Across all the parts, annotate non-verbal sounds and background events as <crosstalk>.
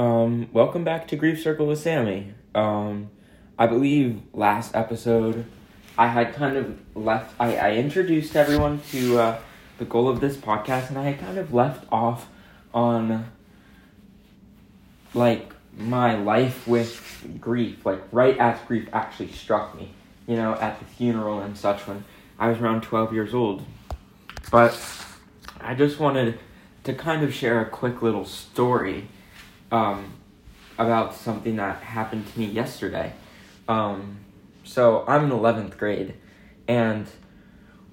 Um, welcome back to Grief Circle with Sammy. Um, I believe last episode I had kind of left, I, I introduced everyone to uh, the goal of this podcast, and I had kind of left off on like my life with grief, like right as grief actually struck me, you know, at the funeral and such when I was around 12 years old. But I just wanted to kind of share a quick little story um, about something that happened to me yesterday. Um, so I'm in 11th grade, and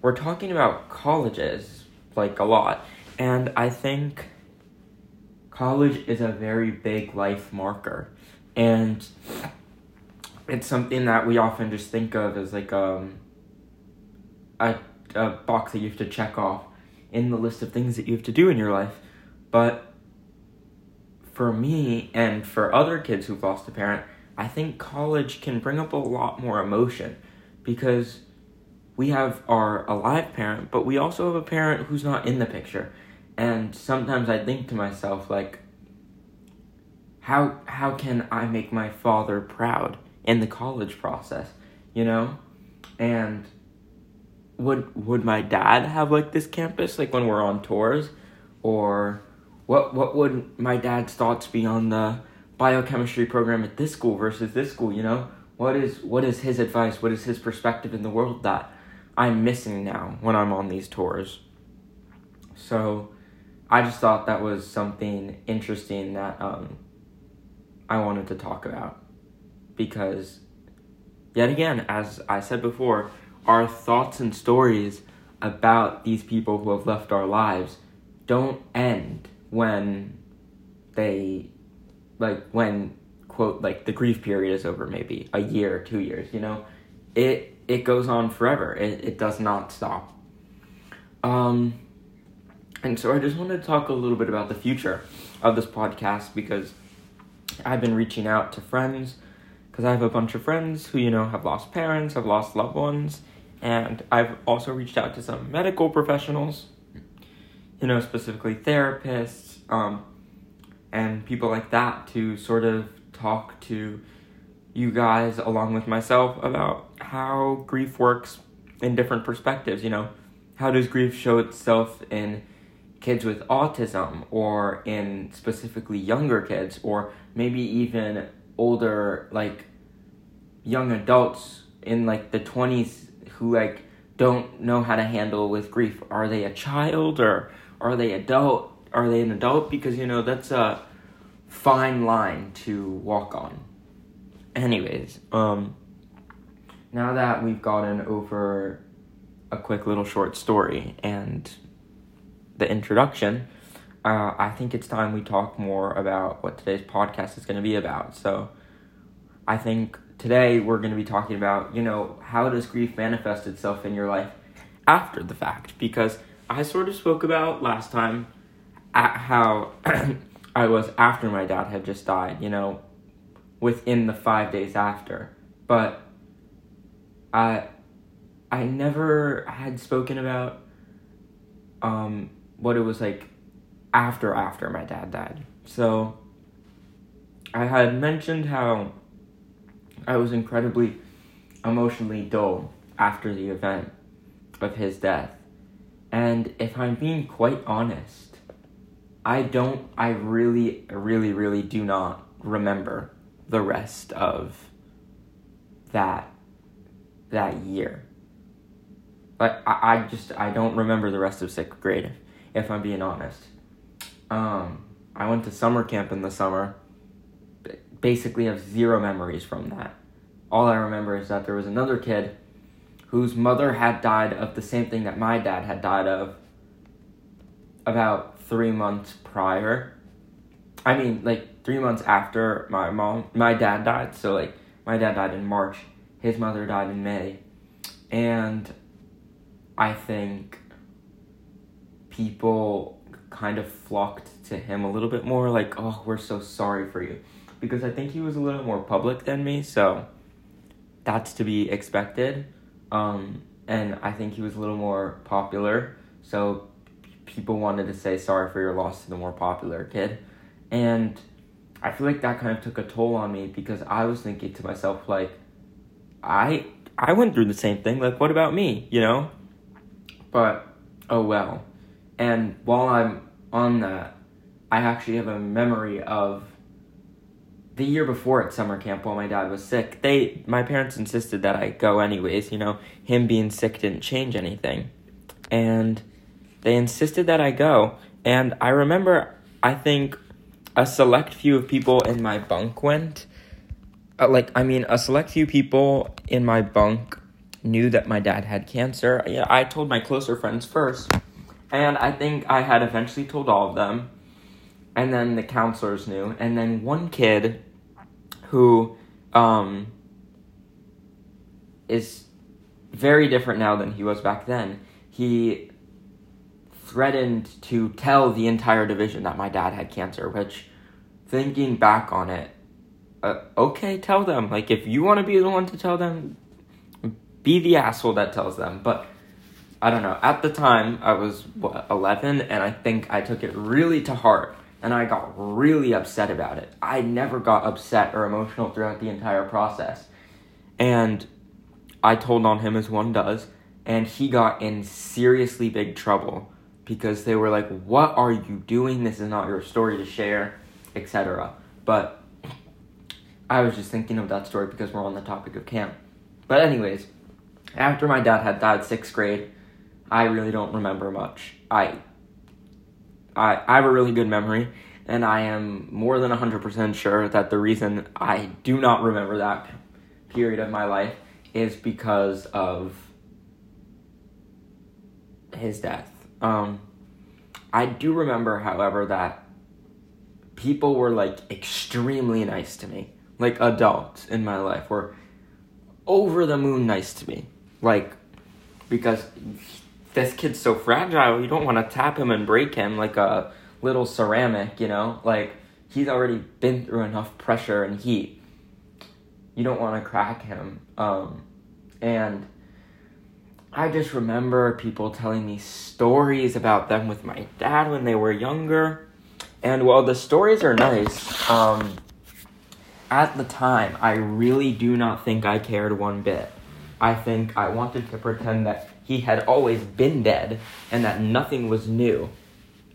we're talking about colleges like a lot, and I think college is a very big life marker, and it's something that we often just think of as like um, a, a box that you have to check off in the list of things that you have to do in your life. But for me and for other kids who've lost a parent, I think college can bring up a lot more emotion because we have our alive parent, but we also have a parent who's not in the picture. And sometimes I think to myself like how how can I make my father proud in the college process, you know? And would would my dad have like this campus like when we're on tours or what what would my dad's thoughts be on the biochemistry program at this school versus this school you know? What is what is his advice? What is his perspective in the world that i'm missing now when i'm on these tours? So i just thought that was something interesting that um, i wanted to talk about because yet again as i said before our thoughts and stories about these people who have left our lives don't end when they like when quote like the grief period is over maybe a year two years you know? It it goes on forever. It, it does not stop. Um and so i just wanted to talk a little bit about the future of this podcast because i've been reaching out to friends because i have a bunch of friends who you know have lost parents have lost loved ones and I've also reached out to some medical professionals, you know, specifically therapists, um, and people like that to sort of talk to you guys along with myself about how grief works in different perspectives. You know, how does grief show itself in kids with autism or in specifically younger kids or maybe even older, like young adults in like the 20s who like don't know how to handle with grief. Are they a child or are they adult? Are they an adult? Because you know that's a fine line to walk on. Anyways, um, now that we've gotten over a quick little short story and the introduction, uh, I think it's time we talk more about what today's podcast is going to be about. So, I think today we're going to be talking about, you know, how does grief manifest itself in your life after the fact? Because I sort of spoke about last time how <clears throat> I was after my dad had just died, you know, within the five days after. But I I never had spoken about um, what it was like after after my dad died. So I had mentioned how I was incredibly emotionally dull after the event of his death. And if I'm being quite honest, I don't, I really, really, really do not remember the rest of that, that year. Like, I, I just, I don't remember the rest of sixth grade, if I'm being honest. Um, I went to summer camp in the summer basically have zero memories from that. All I remember is that there was another kid whose mother had died of the same thing that my dad had died of about three months prior. I mean, like three months after my mom, my dad died. So, like, my dad died in March, his mother died in May. And I think people kind of flocked to him a little bit more, like, oh, we're so sorry for you because I think he was a little more public than me, so that's to be expected. Um, and I think he was a little more popular, so people wanted to say sorry for your loss to the more popular kid. And I feel like that kind of took a toll on me because I was thinking to myself like I I went through the same thing. Like what about me you know? But oh well. And while I'm on that I actually have a memory of the year before at summer camp while my dad was sick. They my parents insisted that I go anyways you know? Him being sick didn't change anything. And they insisted that I go and I remember I think a select few of people in my bunk went. Uh, like, I mean, a select few people in my bunk knew that my dad had cancer. Yeah, I told my closer friends first, and I think I had eventually told all of them, and then the counselors knew, and then one kid who um, is very different now than he was back then. He threatened to tell the entire division that my dad had cancer, which, thinking back on it, uh, okay, tell them. Like, if you want to be the one to tell them, be the asshole that tells them. But I don't know. At the time, I was what, 11, and I think I took it really to heart, and I got really upset about it. I never got upset or emotional throughout the entire process. And I told on him as one does, and he got in seriously big trouble because they were like, What are you doing? This is not your story to share, etc. But I was just thinking of that story because we're on the topic of camp. But, anyways, after my dad had died sixth grade, I really don't remember much. I, I, I have a really good memory, and I am more than 100% sure that the reason I do not remember that period of my life is because of his death. Um, I do remember, however, that people were like extremely nice to me. Like adults in my life were over the moon nice to me. Like, because this kid's so fragile, you don't want to tap him and break him like a little ceramic, you know? Like, he's already been through enough pressure and heat. You don't want to crack him. Um, and I just remember people telling me stories about them with my dad when they were younger. And while the stories are nice, um, at the time, I really do not think I cared one bit. I think I wanted to pretend that he had always been dead and that nothing was new.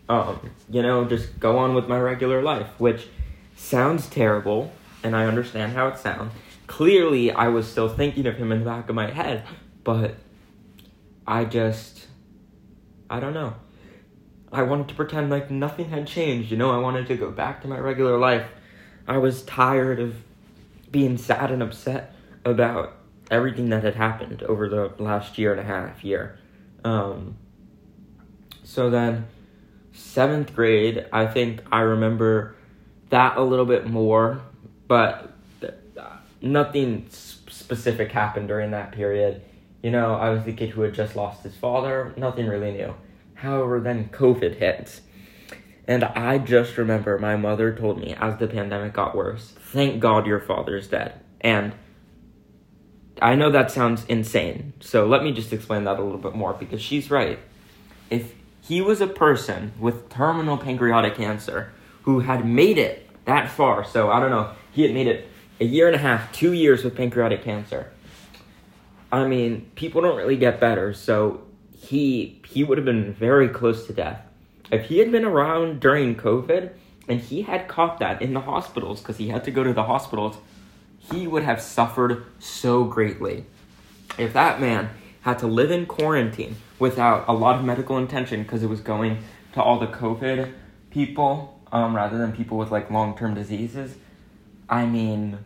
Um, you know, just go on with my regular life, which sounds terrible, and I understand how it sounds. Clearly, I was still thinking of him in the back of my head, but I just, I don't know. I wanted to pretend like nothing had changed, you know? I wanted to go back to my regular life. I was tired of being sad and upset about everything that had happened over the last year and a half year. Um, so then, seventh grade, I think I remember that a little bit more, but nothing specific happened during that period. You know, I was the kid who had just lost his father, nothing really new. However, then COVID hits. And I just remember my mother told me as the pandemic got worse, thank God your father's dead. And I know that sounds insane, so let me just explain that a little bit more because she's right. If he was a person with terminal pancreatic cancer who had made it that far, so I don't know, he had made it a year and a half, two years with pancreatic cancer, I mean, people don't really get better, so he he would have been very close to death. If he had been around during COVID and he had caught that in the hospitals because he had to go to the hospitals, he would have suffered so greatly. If that man had to live in quarantine without a lot of medical attention because it was going to all the COVID people um, rather than people with like long term diseases, I mean,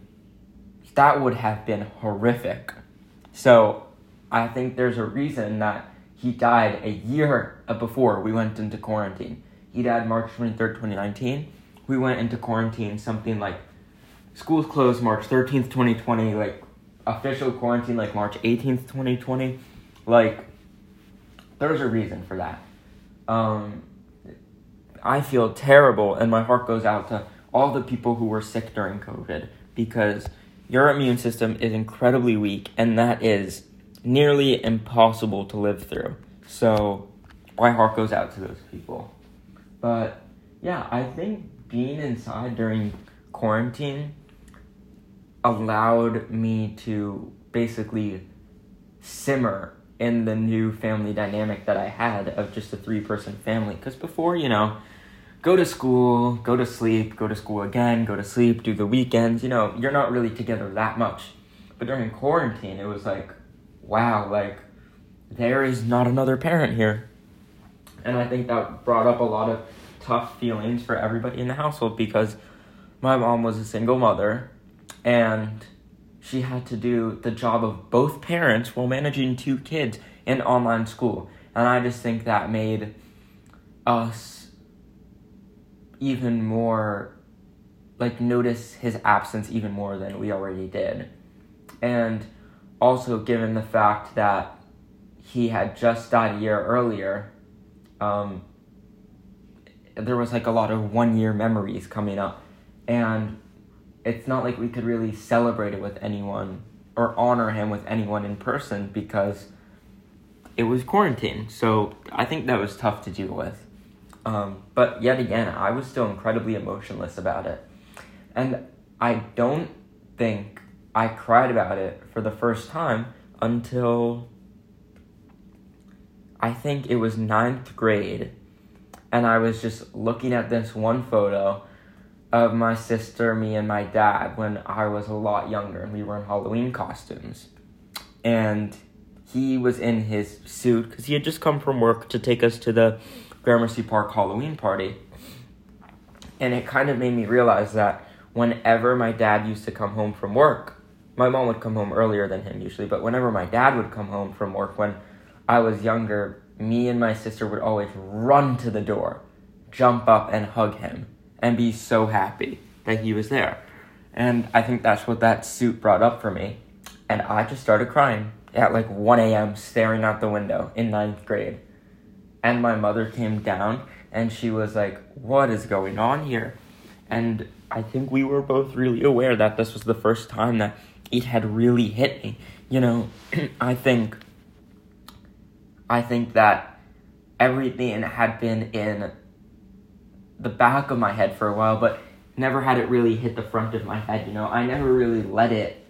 that would have been horrific. So I think there's a reason that he died a year before we went into quarantine. He died March 23rd, 2019. We went into quarantine something like schools closed March 13th, 2020, like official quarantine like March 18th, 2020. Like, there's a reason for that. Um, I feel terrible, and my heart goes out to all the people who were sick during COVID because your immune system is incredibly weak, and that is nearly impossible to live through. So, my heart goes out to those people. But yeah, I think being inside during quarantine allowed me to basically simmer in the new family dynamic that I had of just a three person family. Because before, you know, go to school, go to sleep, go to school again, go to sleep, do the weekends, you know, you're not really together that much. But during quarantine, it was like, wow, like, there is not another parent here. And I think that brought up a lot of tough feelings for everybody in the household because my mom was a single mother and she had to do the job of both parents while managing two kids in online school. And I just think that made us even more like notice his absence even more than we already did. And also given the fact that he had just died a year earlier, um, there was like a lot of one year memories coming up. And it's not like we could really celebrate it with anyone or honor him with anyone in person because it was quarantine. So I think that was tough to deal with. Um, but yet again, I was still incredibly emotionless about it. And I don't think I cried about it for the first time until I think it was ninth grade. And I was just looking at this one photo of my sister, me, and my dad when I was a lot younger and we were in Halloween costumes. And he was in his suit because he had just come from work to take us to the Gramercy Park Halloween party. And it kind of made me realize that whenever my dad used to come home from work, my mom would come home earlier than him usually, but whenever my dad would come home from work when I was younger, me and my sister would always run to the door, jump up and hug him, and be so happy that he was there. And I think that's what that suit brought up for me. And I just started crying at like 1 a.m., staring out the window in ninth grade. And my mother came down and she was like, What is going on here? And I think we were both really aware that this was the first time that it had really hit me. You know, <clears throat> I think I think that everything had been in the back of my head for a while, but never had it really hit the front of my head, you know. I never really let it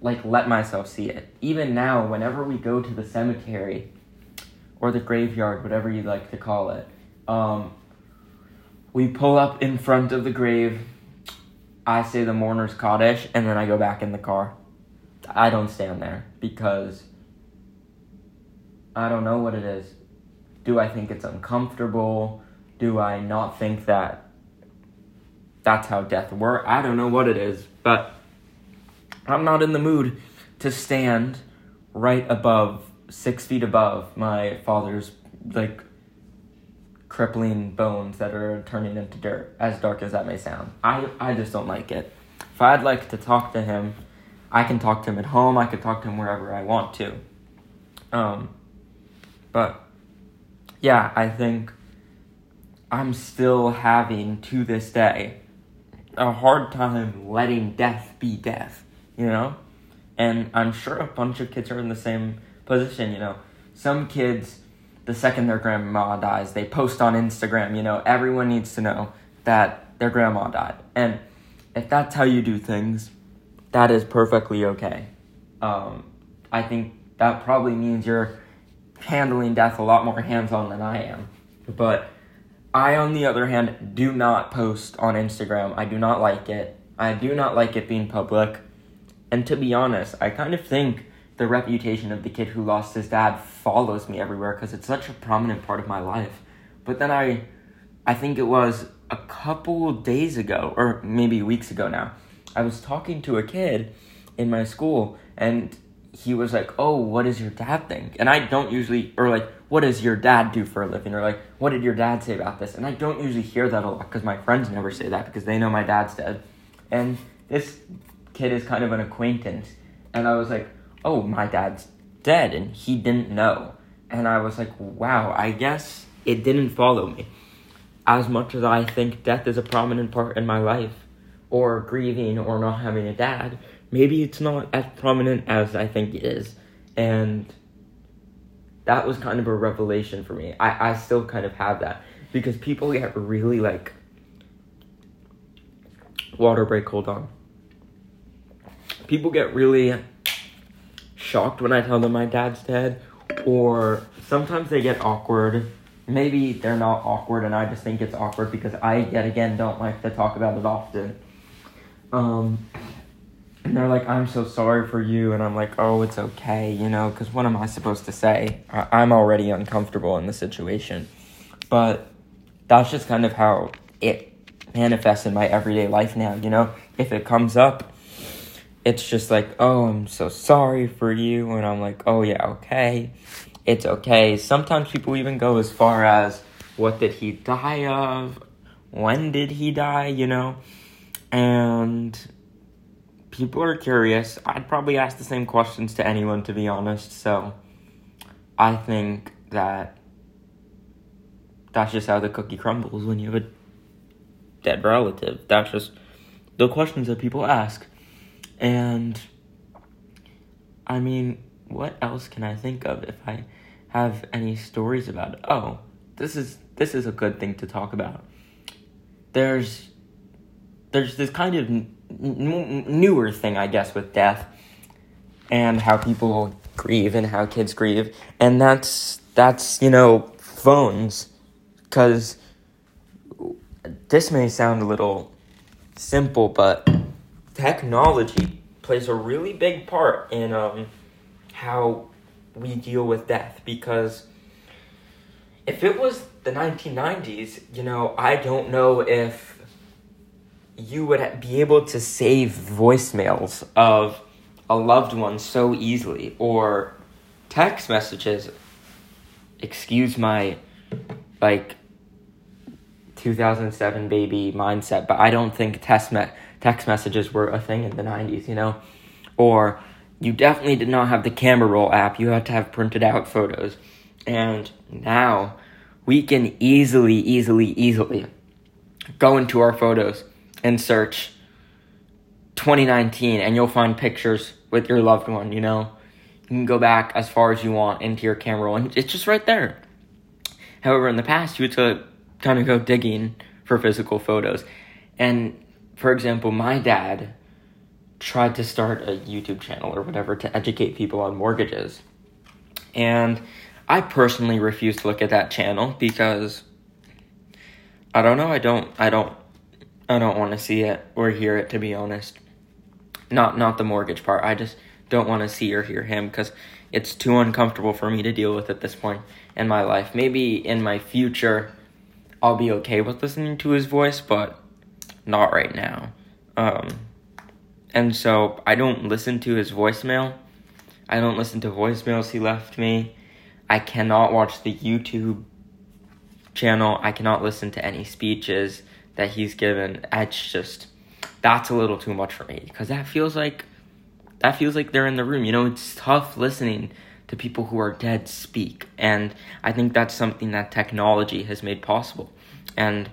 like let myself see it. Even now, whenever we go to the cemetery or the graveyard, whatever you like to call it, um, we pull up in front of the grave. I say the mourner's Kaddish, and then I go back in the car. I don't stand there because I don't know what it is. Do I think it's uncomfortable? Do I not think that that's how death works? I don't know what it is, but I'm not in the mood to stand right above, six feet above my father's, like, crippling bones that are turning into dirt, as dark as that may sound. I, I just don't like it. If I'd like to talk to him, I can talk to him at home, I could talk to him wherever I want to. Um, but, yeah, I think I'm still having, to this day, a hard time letting death be death, you know? And I'm sure a bunch of kids are in the same position, you know? Some kids, the second their grandma dies, they post on Instagram, you know? Everyone needs to know that their grandma died. And if that's how you do things, that is perfectly okay. Um, I think that probably means you're handling death a lot more hands on than I am. But I, on the other hand, do not post on Instagram. I do not like it. I do not like it being public. And to be honest, I kind of think the reputation of the kid who lost his dad follows me everywhere because it's such a prominent part of my life. But then I, I think it was a couple days ago, or maybe weeks ago now, I was talking to a kid in my school, and he was like, "Oh, what does your dad think?" And I don't usually, or like, "What does your dad do for a living?" Or like, "What did your dad say about this?" And I don't usually hear that a lot because my friends never say that because they know my dad's dead. And this kid is kind of an acquaintance, and I was like, "Oh, my dad's dead," and he didn't know. And I was like, "Wow, I guess it didn't follow me." As much as I think death is a prominent part in my life, or grieving, or not having a dad, maybe it's not as prominent as I think it is. And that was kind of a revelation for me. I, I still kind of have that because people get really like Water break, hold on. People get really shocked when I tell them my dad's dead, or sometimes they get awkward. Maybe they're not awkward, and I just think it's awkward because I, yet again, don't like to talk about it often. Um, and they're like, I'm so sorry for you. And I'm like, oh, it's okay, you know, because what am I supposed to say? I- I'm already uncomfortable in the situation. But that's just kind of how it manifests in my everyday life now, you know? If it comes up, it's just like, oh, I'm so sorry for you. And I'm like, oh, yeah, okay. It's okay. Sometimes people even go as far as, what did he die of? When did he die, you know? And people are curious. I'd probably ask the same questions to anyone, to be honest. So I think that that's just how the cookie crumbles when you have a dead relative. That's just the questions that people ask. And I mean, what else can I think of if I have any stories about it? Oh, this is this is a good thing to talk about. There's there's this kind of n- n- newer thing, I guess, with death and how people grieve and how kids grieve, and that's that's you know phones, because this may sound a little simple, but technology plays a really big part in um, how we deal with death because if it was the 1990s, you know, I don't know if you would be able to save voicemails of a loved one so easily or text messages. Excuse my like 2007 baby mindset, but I don't think text me- text messages were a thing in the 90s, you know? Or you definitely did not have the camera roll app. You had to have printed out photos. And now we can easily, easily, easily go into our photos and search 2019 and you'll find pictures with your loved one, you know? You can go back as far as you want into your camera roll and it's just right there. However, in the past, you had to kind of go digging for physical photos. And for example, my dad tried to start a YouTube channel or whatever to educate people on mortgages. And I personally refuse to look at that channel because I don't know, I don't I don't I don't want to see it or hear it to be honest. Not not the mortgage part. I just don't want to see or hear him cuz it's too uncomfortable for me to deal with at this point in my life. Maybe in my future I'll be okay with listening to his voice, but not right now. Um, and so I don't listen to his voicemail. I don't listen to voicemails he left me. I cannot watch the YouTube channel. I cannot listen to any speeches that he's given. It's just that's a little too much for me because that feels like that feels like they're in the room. You know, it's tough listening to people who are dead speak. And I think that's something that technology has made possible. And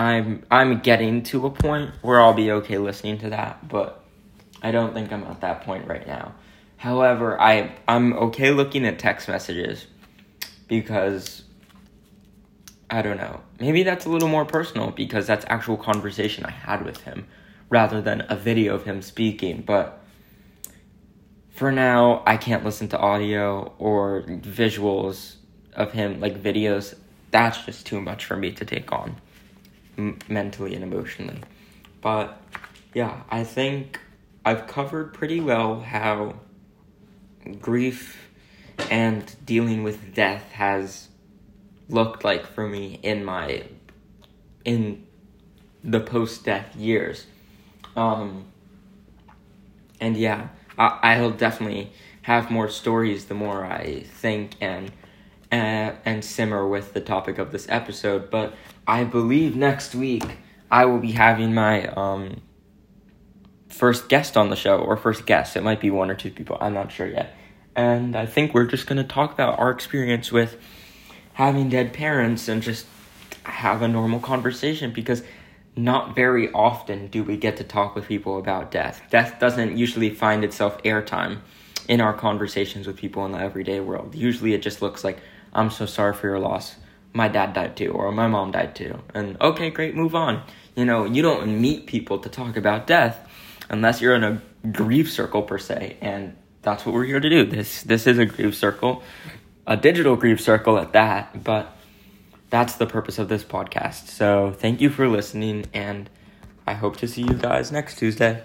I'm I'm getting to a point where I'll be okay listening to that, but I don't think I'm at that point right now. However, I I'm okay looking at text messages because I don't know. Maybe that's a little more personal because that's actual conversation I had with him rather than a video of him speaking, but for now, I can't listen to audio or visuals of him, like videos. That's just too much for me to take on m- mentally and emotionally. But yeah, I think I've covered pretty well how grief and dealing with death has looked like for me in my in the post death years. Um and yeah, I, will definitely have more stories the more I think and and simmer with the topic of this episode. But I believe next week I will be having my um, first guest on the show, or first guest. It might be one or two people. I'm not sure yet. And I think we're just going to talk about our experience with having dead parents and just have a normal conversation because not very often do we get to talk with people about death. Death doesn't usually find itself airtime in our conversations with people in the everyday world. Usually it just looks like, I'm so sorry for your loss. My dad died too, or my mom died too. And okay, great, move on. You know, you don't meet people to talk about death unless you're in a grief circle per se, and that's what we're here to do. This this is a grief circle, a digital grief circle at that, but that's the purpose of this podcast. So, thank you for listening and I hope to see you guys next Tuesday.